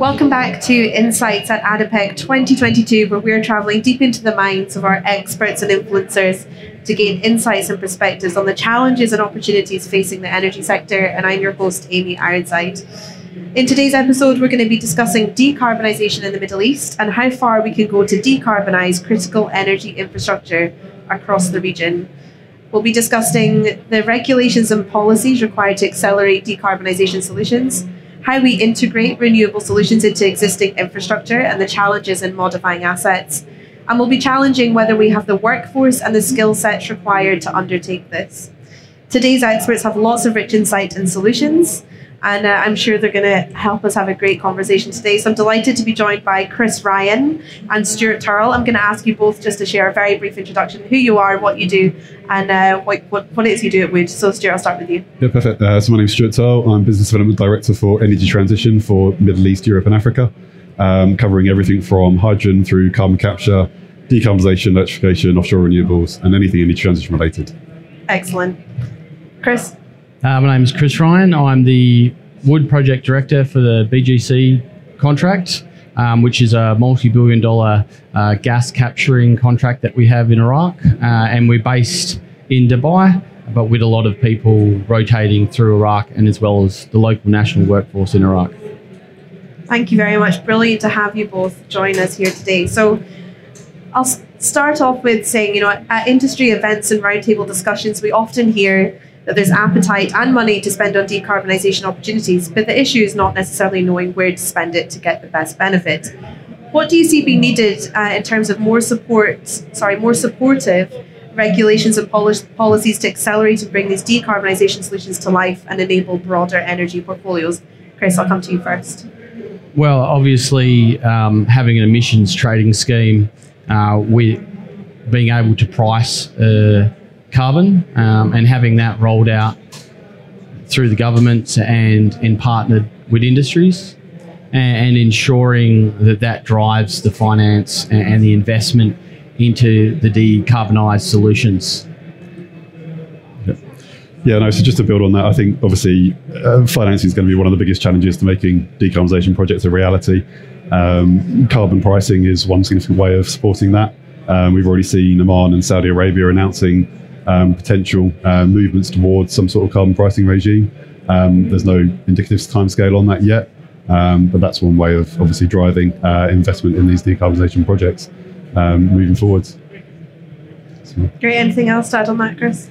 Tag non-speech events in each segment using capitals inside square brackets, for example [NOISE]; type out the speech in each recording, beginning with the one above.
Welcome back to Insights at ADIPEC 2022, where we're traveling deep into the minds of our experts and influencers to gain insights and perspectives on the challenges and opportunities facing the energy sector. And I'm your host, Amy Ironside. In today's episode, we're going to be discussing decarbonisation in the Middle East and how far we can go to decarbonise critical energy infrastructure across the region. We'll be discussing the regulations and policies required to accelerate decarbonisation solutions how we integrate renewable solutions into existing infrastructure and the challenges in modifying assets. And we'll be challenging whether we have the workforce and the skill sets required to undertake this. Today's experts have lots of rich insight and solutions and uh, I'm sure they're going to help us have a great conversation today. So I'm delighted to be joined by Chris Ryan and Stuart Turl. I'm going to ask you both just to share a very brief introduction, who you are, what you do, and uh, what, what, what it is you do at Wood. So Stuart, I'll start with you. Yeah, perfect. Uh, so my name is Stuart Turl. I'm Business Development Director for Energy Transition for Middle East, Europe and Africa, um, covering everything from hydrogen through carbon capture, decarbonisation, electrification, offshore renewables, and anything energy transition related. Excellent. Chris? Uh, my name is Chris Ryan. I'm the Wood Project Director for the BGC contract, um, which is a multi billion dollar uh, gas capturing contract that we have in Iraq. Uh, and we're based in Dubai, but with a lot of people rotating through Iraq and as well as the local national workforce in Iraq. Thank you very much. Brilliant to have you both join us here today. So, I'll start off with saying, you know, at industry events and roundtable discussions, we often hear that there's appetite and money to spend on decarbonisation opportunities, but the issue is not necessarily knowing where to spend it to get the best benefit. What do you see being needed uh, in terms of more support, sorry, more supportive regulations and policies to accelerate and bring these decarbonisation solutions to life and enable broader energy portfolios? Chris, I'll come to you first. Well, obviously, um, having an emissions trading scheme, uh, we being able to price uh, carbon um, and having that rolled out through the government and, and partnered with industries and, and ensuring that that drives the finance and, and the investment into the decarbonised solutions. Yeah, no, so just to build on that, I think obviously uh, financing is going to be one of the biggest challenges to making decarbonisation projects a reality. Um, carbon pricing is one significant way of supporting that. Um, we've already seen Oman and Saudi Arabia announcing um, potential uh, movements towards some sort of carbon pricing regime. Um, there's no indicative timescale on that yet, um, but that's one way of obviously driving uh, investment in these decarbonisation projects um, moving forwards. So. Great. Anything else to add on that, Chris?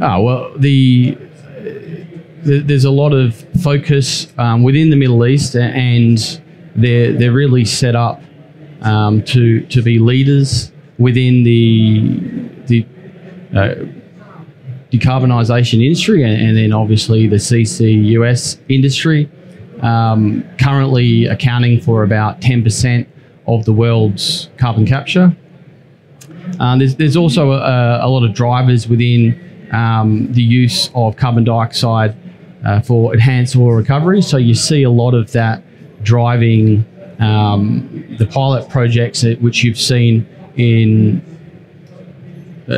Ah, well, the, the there's a lot of focus um, within the Middle East, and they're they're really set up um, to to be leaders within the the uh, decarbonisation industry and, and, then obviously the CCUS industry, um, currently accounting for about 10% of the world's carbon capture. Uh, there's, there's also a, a, lot of drivers within um, the use of carbon dioxide uh, for enhanced oil recovery. So you see a lot of that driving um, the pilot projects which you've seen in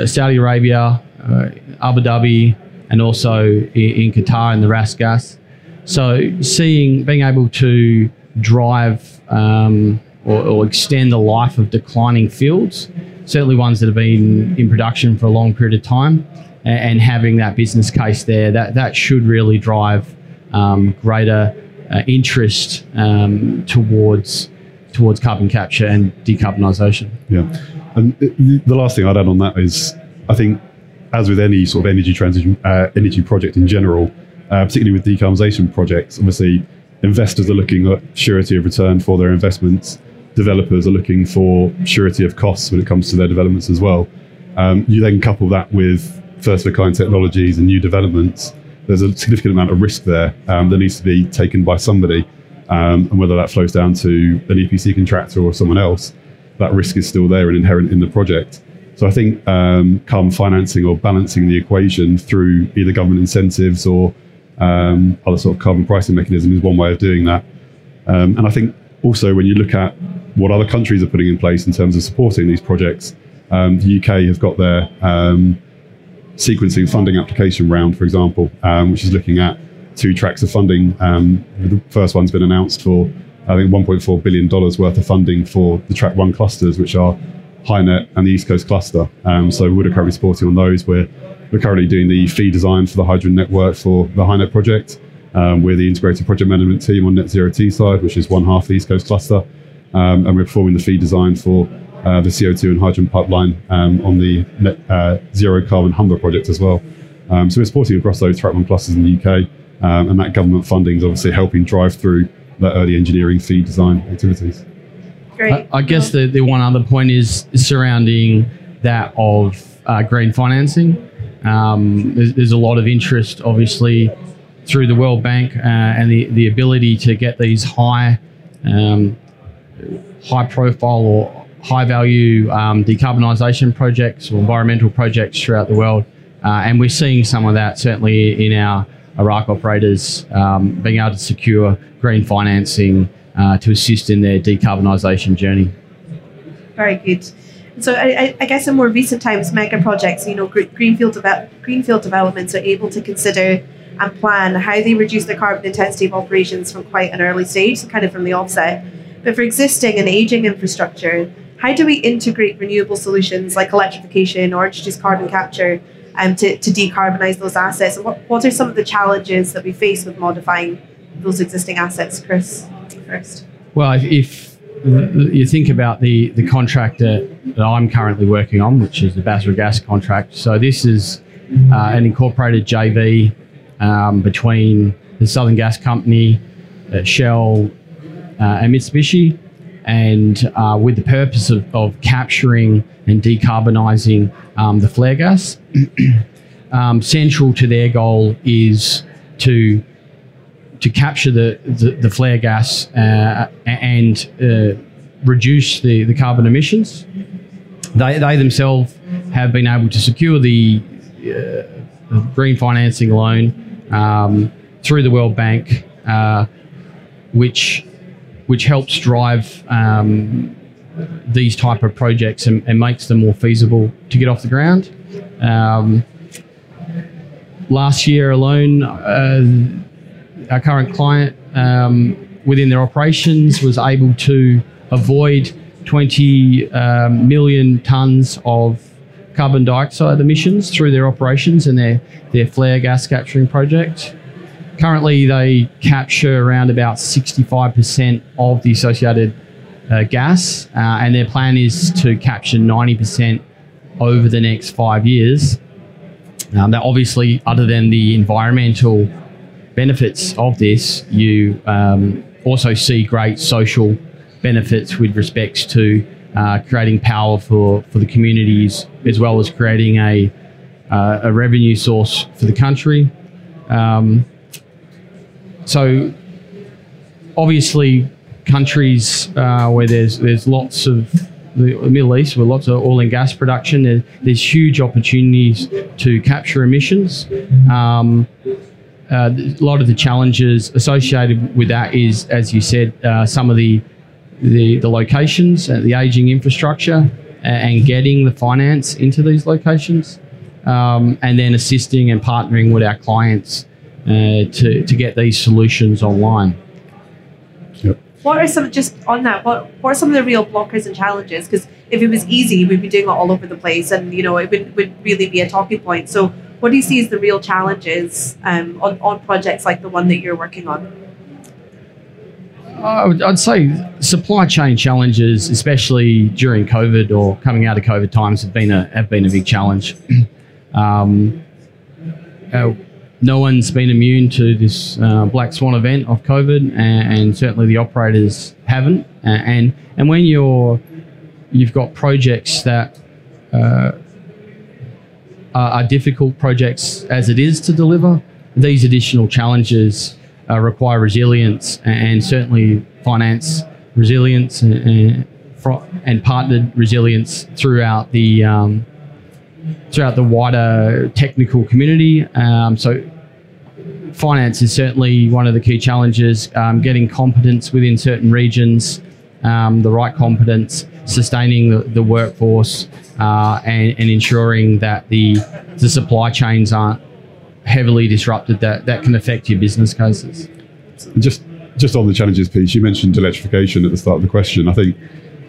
Saudi Arabia, uh, Abu Dhabi, and also in, in Qatar in the Ras Gas. So seeing, being able to drive um, or, or, extend the life of declining fields, certainly ones that have been in production for a long period of time, and, and having that business case there, that, that should really drive um, greater uh, interest um, towards towards carbon capture and decarbonisation. Yeah. And the last thing I'd add on that is, I think, as with any sort of energy transition, uh, energy project in general, uh, particularly with decarbonisation projects, obviously investors are looking at surety of return for their investments. Developers are looking for surety of costs when it comes to their developments as well. Um, you then couple that with first of a kind technologies and new developments. There's a significant amount of risk there um, that needs to be taken by somebody, um, and whether that flows down to an EPC contractor or someone else that risk is still there and inherent in the project. So I think um, carbon financing or balancing the equation through either government incentives or um, other sort of carbon pricing mechanism is one way of doing that. Um, and I think also when you look at what other countries are putting in place in terms of supporting these projects, um, the UK has got their um, sequencing funding application round, for example, um, which is looking at two tracks of funding. Um, the first one's been announced for, I think, $1.4 billion worth of funding for the Track 1 clusters, which are HyNet and the East Coast cluster. Um, so we're currently supporting on those. We're, we're currently doing the FEED design for the hydrogen network for the HyNet project. Um, we're the integrated project management team on Net Zero Teesside, which is one half of the East Coast cluster. Um, and we're performing the FEED design for uh, the CO2 and hydrogen pipeline um, on the net, uh, zero carbon Humber project as well. Um, so we're supporting across those track one clusters in the UK, um, and that government funding is obviously helping drive through that early engineering feed design activities. Great. I, I guess the, the one other point is surrounding that of uh, green financing. Um, there's, there's, a lot of interest, obviously, through the World Bank uh, and the, the ability to get these high, um, high profile or high value um, decarbonisation projects or environmental projects throughout the world. Uh, and we're seeing some of that certainly in our Iraq operators um, being able to secure green financing uh, to assist in their decarbonisation journey. Very good. So I, I, guess in more recent times, mega projects, you know, greenfield, greenfield developments are able to consider and plan how they reduce the carbon intensity of operations from quite an early stage, kind of from the offset. But for existing and aging infrastructure, how do we integrate renewable solutions like electrification or introduce carbon capture um, to, to decarbonize those assets? And what, what are some of the challenges that we face with modifying those existing assets, Chris, first? Well, if you think about the, the contract that, that I'm currently working on, which is the Basrah Gas contract, so this is uh, an incorporated JV um, between the Southern Gas Company, uh, Shell, uh, and Mitsubishi and uh, with the purpose of, of capturing and decarbonising um, the flare gas. [CLEARS THROAT] um, central to their goal is to to capture the, the, the flare gas uh, and uh, reduce the, the carbon emissions. They, they themselves have been able to secure the uh, green financing loan um, through the World Bank, uh, which which helps drive um, these type of projects and, and, makes them more feasible to get off the ground. Um, last year alone, uh, our current client um, within their operations was able to avoid 20 um, million tonnes of carbon dioxide emissions through their operations and their, their flare gas capturing project. Currently, they capture around about 65% of the associated uh, gas, uh, and their plan is to capture 90% over the next five years. Um, now, obviously, other than the environmental benefits of this, you um, also see great social benefits with respects to uh, creating power for, for the communities as well as creating a, uh, a revenue source for the country. Um, so obviously, countries uh, where there's there's lots of the Middle East with lots of oil and gas production, there, there's huge opportunities to capture emissions. Um, uh, a lot of the challenges associated with that is, as you said, uh, some of the the, the locations, uh, the aging infrastructure, and getting the finance into these locations, um, and then assisting and partnering with our clients to, to get these solutions online. Yep. What are some just on that? What what are some of the real blockers and challenges? Because if it was easy, we'd be doing it all over the place, and you know it would, would really be a talking point. So, what do you see as the real challenges um, on on projects like the one that you're working on? I'd say supply chain challenges, especially during COVID or coming out of COVID times, have been a have been a big challenge. [CLEARS THROAT] um, uh, no one's been immune to this uh, black swan event of COVID, and, and certainly the operators haven't. And and when you're you've got projects that uh, are, difficult projects as it is to deliver, these additional challenges uh, require resilience and, certainly finance resilience and, and, partnered resilience throughout the um, throughout the wider technical community. Um, so finance is certainly one of the key challenges. Um, getting competence within certain regions, um, the right competence, sustaining the, the workforce, uh, and, and, ensuring that the the supply chains aren't heavily disrupted that that can affect your business cases. Just just on the challenges piece, you mentioned electrification at the start of the question. I think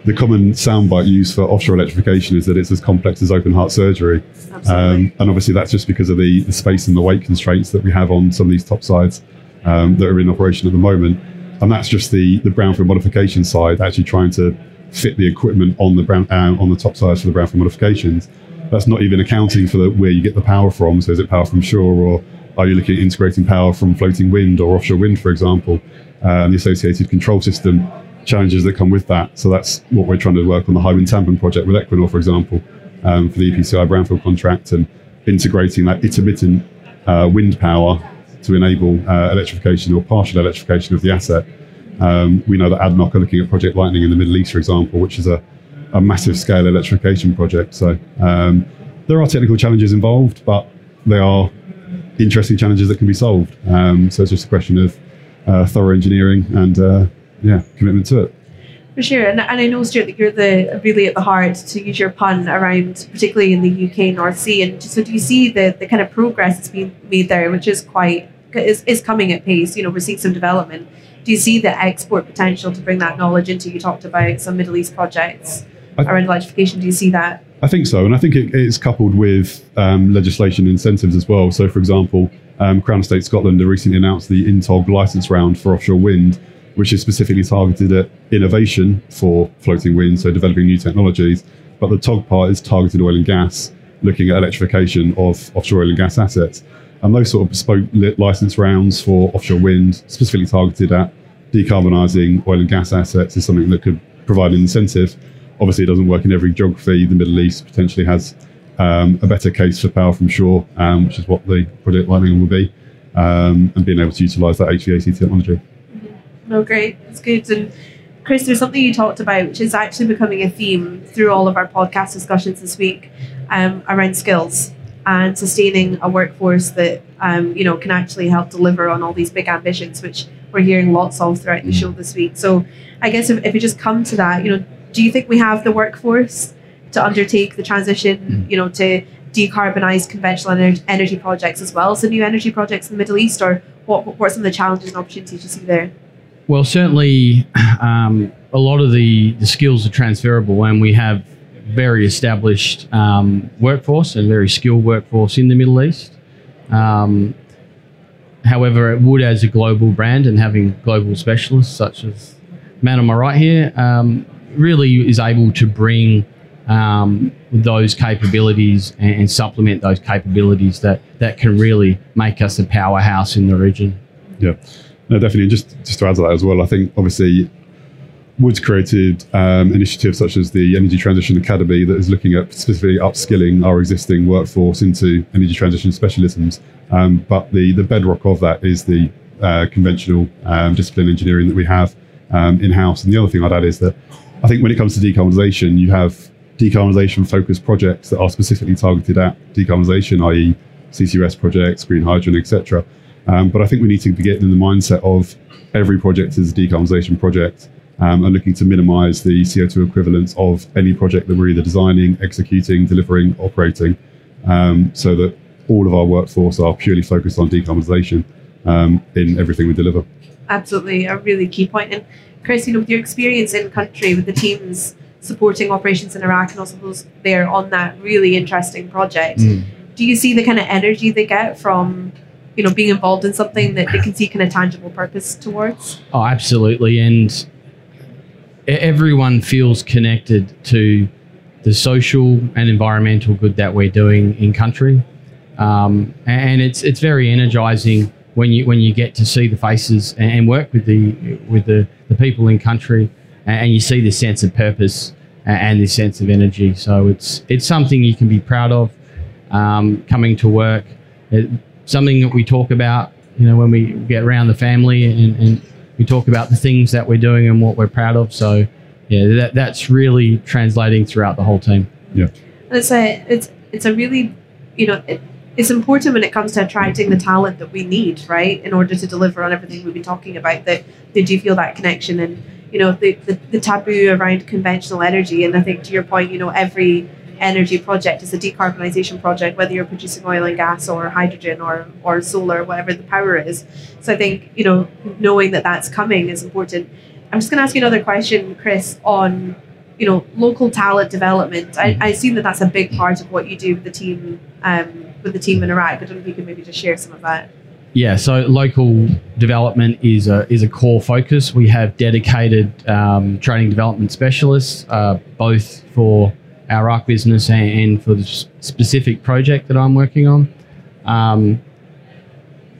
the common soundbite used for offshore electrification is that it's as complex as open heart surgery. Um, and obviously, that's just because of the, the space and the weight constraints that we have on some of these top sides um, that are in operation at the moment. And that's just the, the brownfield modification side, actually trying to fit the equipment on the brown, uh, on the top sides for the brownfield modifications. That's not even accounting for the, where you get the power from. So is it power from shore, or are you looking at integrating power from floating wind or offshore wind, for example, uh, and the associated control system challenges that come with that. So that's what we're trying to work on the Hywind Tampen project with Equinor, for example, um, for the EPCI brownfield contract and integrating that intermittent uh, wind power to enable uh, electrification or partial electrification of the asset. Um, we know that ADNOC are looking at Project Lightning in the Middle East, for example, which is a, a massive scale electrification project. So um, there are technical challenges involved, but they are interesting challenges that can be solved. Um, so it's just a question of uh, thorough engineering and uh, yeah, commitment to it. For sure, and, and I know Stuart that you're the really at the heart to use your pun around, particularly in the UK North Sea. And so, do you see the the kind of progress that's being made there, which is quite is, is coming at pace? You know, we're seeing some development. Do you see the export potential to bring that knowledge into? You talked about some Middle East projects around electrification. Do you see that? I think so, and I think it, it's coupled with um, legislation incentives as well. So, for example, um, Crown Estate Scotland have recently announced the INTOG license round for offshore wind which is specifically targeted at innovation for floating wind, so developing new technologies. But the TOG part is targeted oil and gas, looking at electrification of offshore oil and gas assets. And those sort of bespoke license rounds for offshore wind, specifically targeted at decarbonising oil and gas assets, is something that could provide an incentive. Obviously, it doesn't work in every geography. The Middle East potentially has um, a better case for power from shore, um, which is what the project Lightning will be, um, and being able to utilise that HVAC technology. No, great. It's good. And Chris, there's something you talked about, which is actually becoming a theme through all of our podcast discussions this week um, around skills and sustaining a workforce that um, you know can actually help deliver on all these big ambitions, which we're hearing lots of throughout the mm. show this week. So, I guess if, if we just come to that, you know, do you think we have the workforce to undertake the transition, mm. you know, to decarbonize conventional ener- energy projects as well as the new energy projects in the Middle East, or what, what are some of the challenges and opportunities you see there? Well, certainly um, a lot of the, the skills are transferable, and we have very established um, workforce and very skilled workforce in the Middle East. Um, however, it would, as a global brand and having global specialists such as man on my right here, um, really is able to bring um, those capabilities and, and, supplement those capabilities that, that can really make us a powerhouse in the region. Yeah. No, definitely. Just just to add to that as well, I think obviously Woods created um, initiatives such as the Energy Transition Academy that is looking at specifically upskilling our existing workforce into energy transition specialisms. Um, but the the bedrock of that is the uh, conventional um, discipline engineering that we have um, in house. And the other thing I'd add is that I think when it comes to decarbonisation, you have decarbonisation focused projects that are specifically targeted at decarbonisation, i.e., CCUS projects, green hydrogen, etc. Um, but I think we need to be getting in the mindset of every project is a decarbonisation project um, and looking to minimise the CO2 equivalents of any project that we're either designing, executing, delivering, operating, um, so that all of our workforce are purely focused on decarbonisation um, in everything we deliver. Absolutely, a really key point. And Chris, you know, with your experience in country with the teams supporting operations in Iraq and also those there on that really interesting project, mm. do you see the kind of energy they get from you know being involved in something that they can see kind of tangible purpose towards? Oh absolutely. And everyone feels connected to the social and environmental good that we're doing in country. Um, and it's it's very energizing when you when you get to see the faces and work with the with the, the people in country and you see the sense of purpose and the sense of energy. So it's it's something you can be proud of um, coming to work. It, something that we talk about, you know, when we get around the family and, and we talk about the things that we're doing and what we're proud of. So, yeah, that, that's really translating throughout the whole team. Yeah. And it's a, it's, it's a really, you know, it, it's important when it comes to attracting the talent that we need, right, in order to deliver on everything we've been talking about. That did you feel that connection and you know the, the, the taboo around conventional energy? And I think to your point, you know, every energy project is a decarbonisation project, whether you're producing oil and gas or hydrogen or, or solar, whatever the power is. So I think, you know, knowing that that's coming is important. I'm just going to ask you another question, Chris, on, you know, local talent development. I, I assume that that's a big part of what you do with the team, um, with the team in Iraq. I don't know if you could maybe just share some of that. Yeah, so local development is a, is a core focus. We have dedicated um, training development specialists, uh, both for our Iraq business and, and, for the specific project that I'm working on. Um,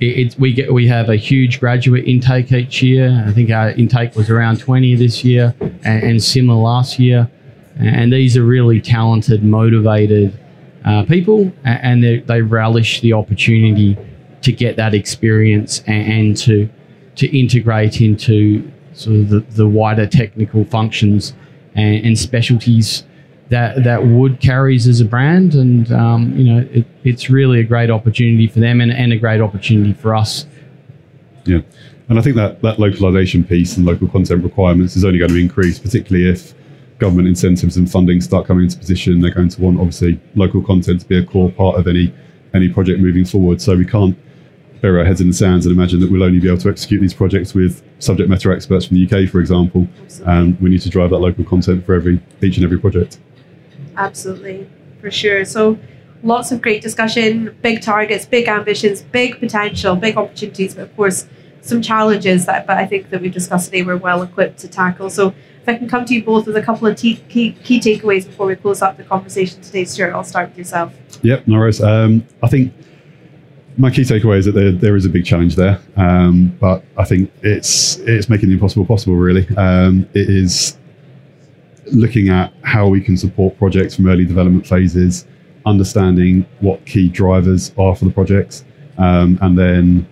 it, it, we get we have a huge graduate intake each year. I think our intake was around 20 this year, and, and similar last year. And these are really talented, motivated uh, people, and they, they relish the opportunity to get that experience and, and to to integrate into sort of the, the wider technical functions and, and, specialties that that Wood carries as a brand. And um, you know, it, it's really a great opportunity for them and, and a great opportunity for us. Yeah. And I think that, that localization piece and local content requirements is only going to increase, particularly if government incentives and funding start coming into position. They're going to want, obviously, local content to be a core part of any any project moving forward. So we can't bury our heads in the sands and imagine that we'll only be able to execute these projects with subject matter experts from the UK, for example. And we need to drive that local content for every each and every project. Absolutely, for sure. So lots of great discussion, big targets, big ambitions, big potential, big opportunities, but of course some challenges that but I think that we've discussed today we're well equipped to tackle. So if I can come to you both with a couple of key, key, key takeaways before we close up the conversation today, Stuart, I'll start with yourself. Yep, no worries. Um, I think my key takeaway is that there, there is a big challenge there, um, but I think it's it's making the impossible possible. Really, um, it is looking at how we can support projects from early development phases, understanding what key drivers are for the projects, um, and then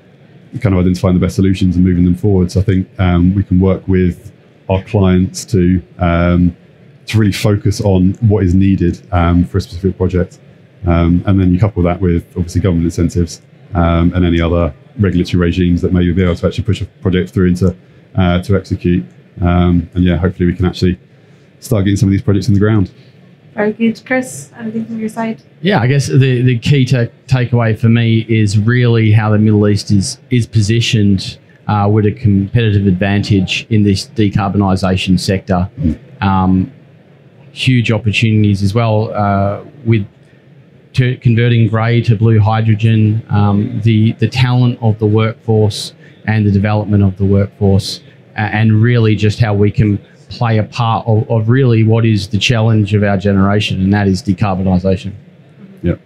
kind of identifying the best solutions and moving them forward. So I think um, we can work with our clients to um, to really focus on what is needed um, for a specific project. Um, and then you couple that with obviously government incentives um, and any other regulatory regimes that may be able to actually push a project through into uh, to execute. And yeah, hopefully we can actually start getting some of these projects in the ground. Very good, Chris. Anything from your side? Yeah, I guess the the key ta- takeaway for me is really how the Middle East is is positioned uh, with a competitive advantage in this decarbonisation sector. Um, huge opportunities as well uh, with to converting grey to blue hydrogen, um, the the talent of the workforce and the development of the workforce, uh, and really just how we can play a part of, of, really what is the challenge of our generation, and that is decarbonisation. Yeah.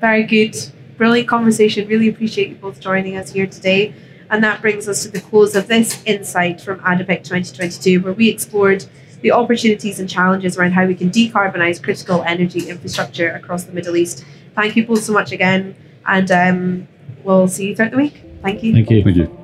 Very good, brilliant conversation. Really appreciate you both joining us here today. And that brings us to the close of this insight from ADIPEC 2022, where we explored the opportunities and challenges around how we can decarbonise critical energy infrastructure across the Middle East. Thank you both so much again, and um, we'll see you throughout the week. Thank you. Thank you. Thank you.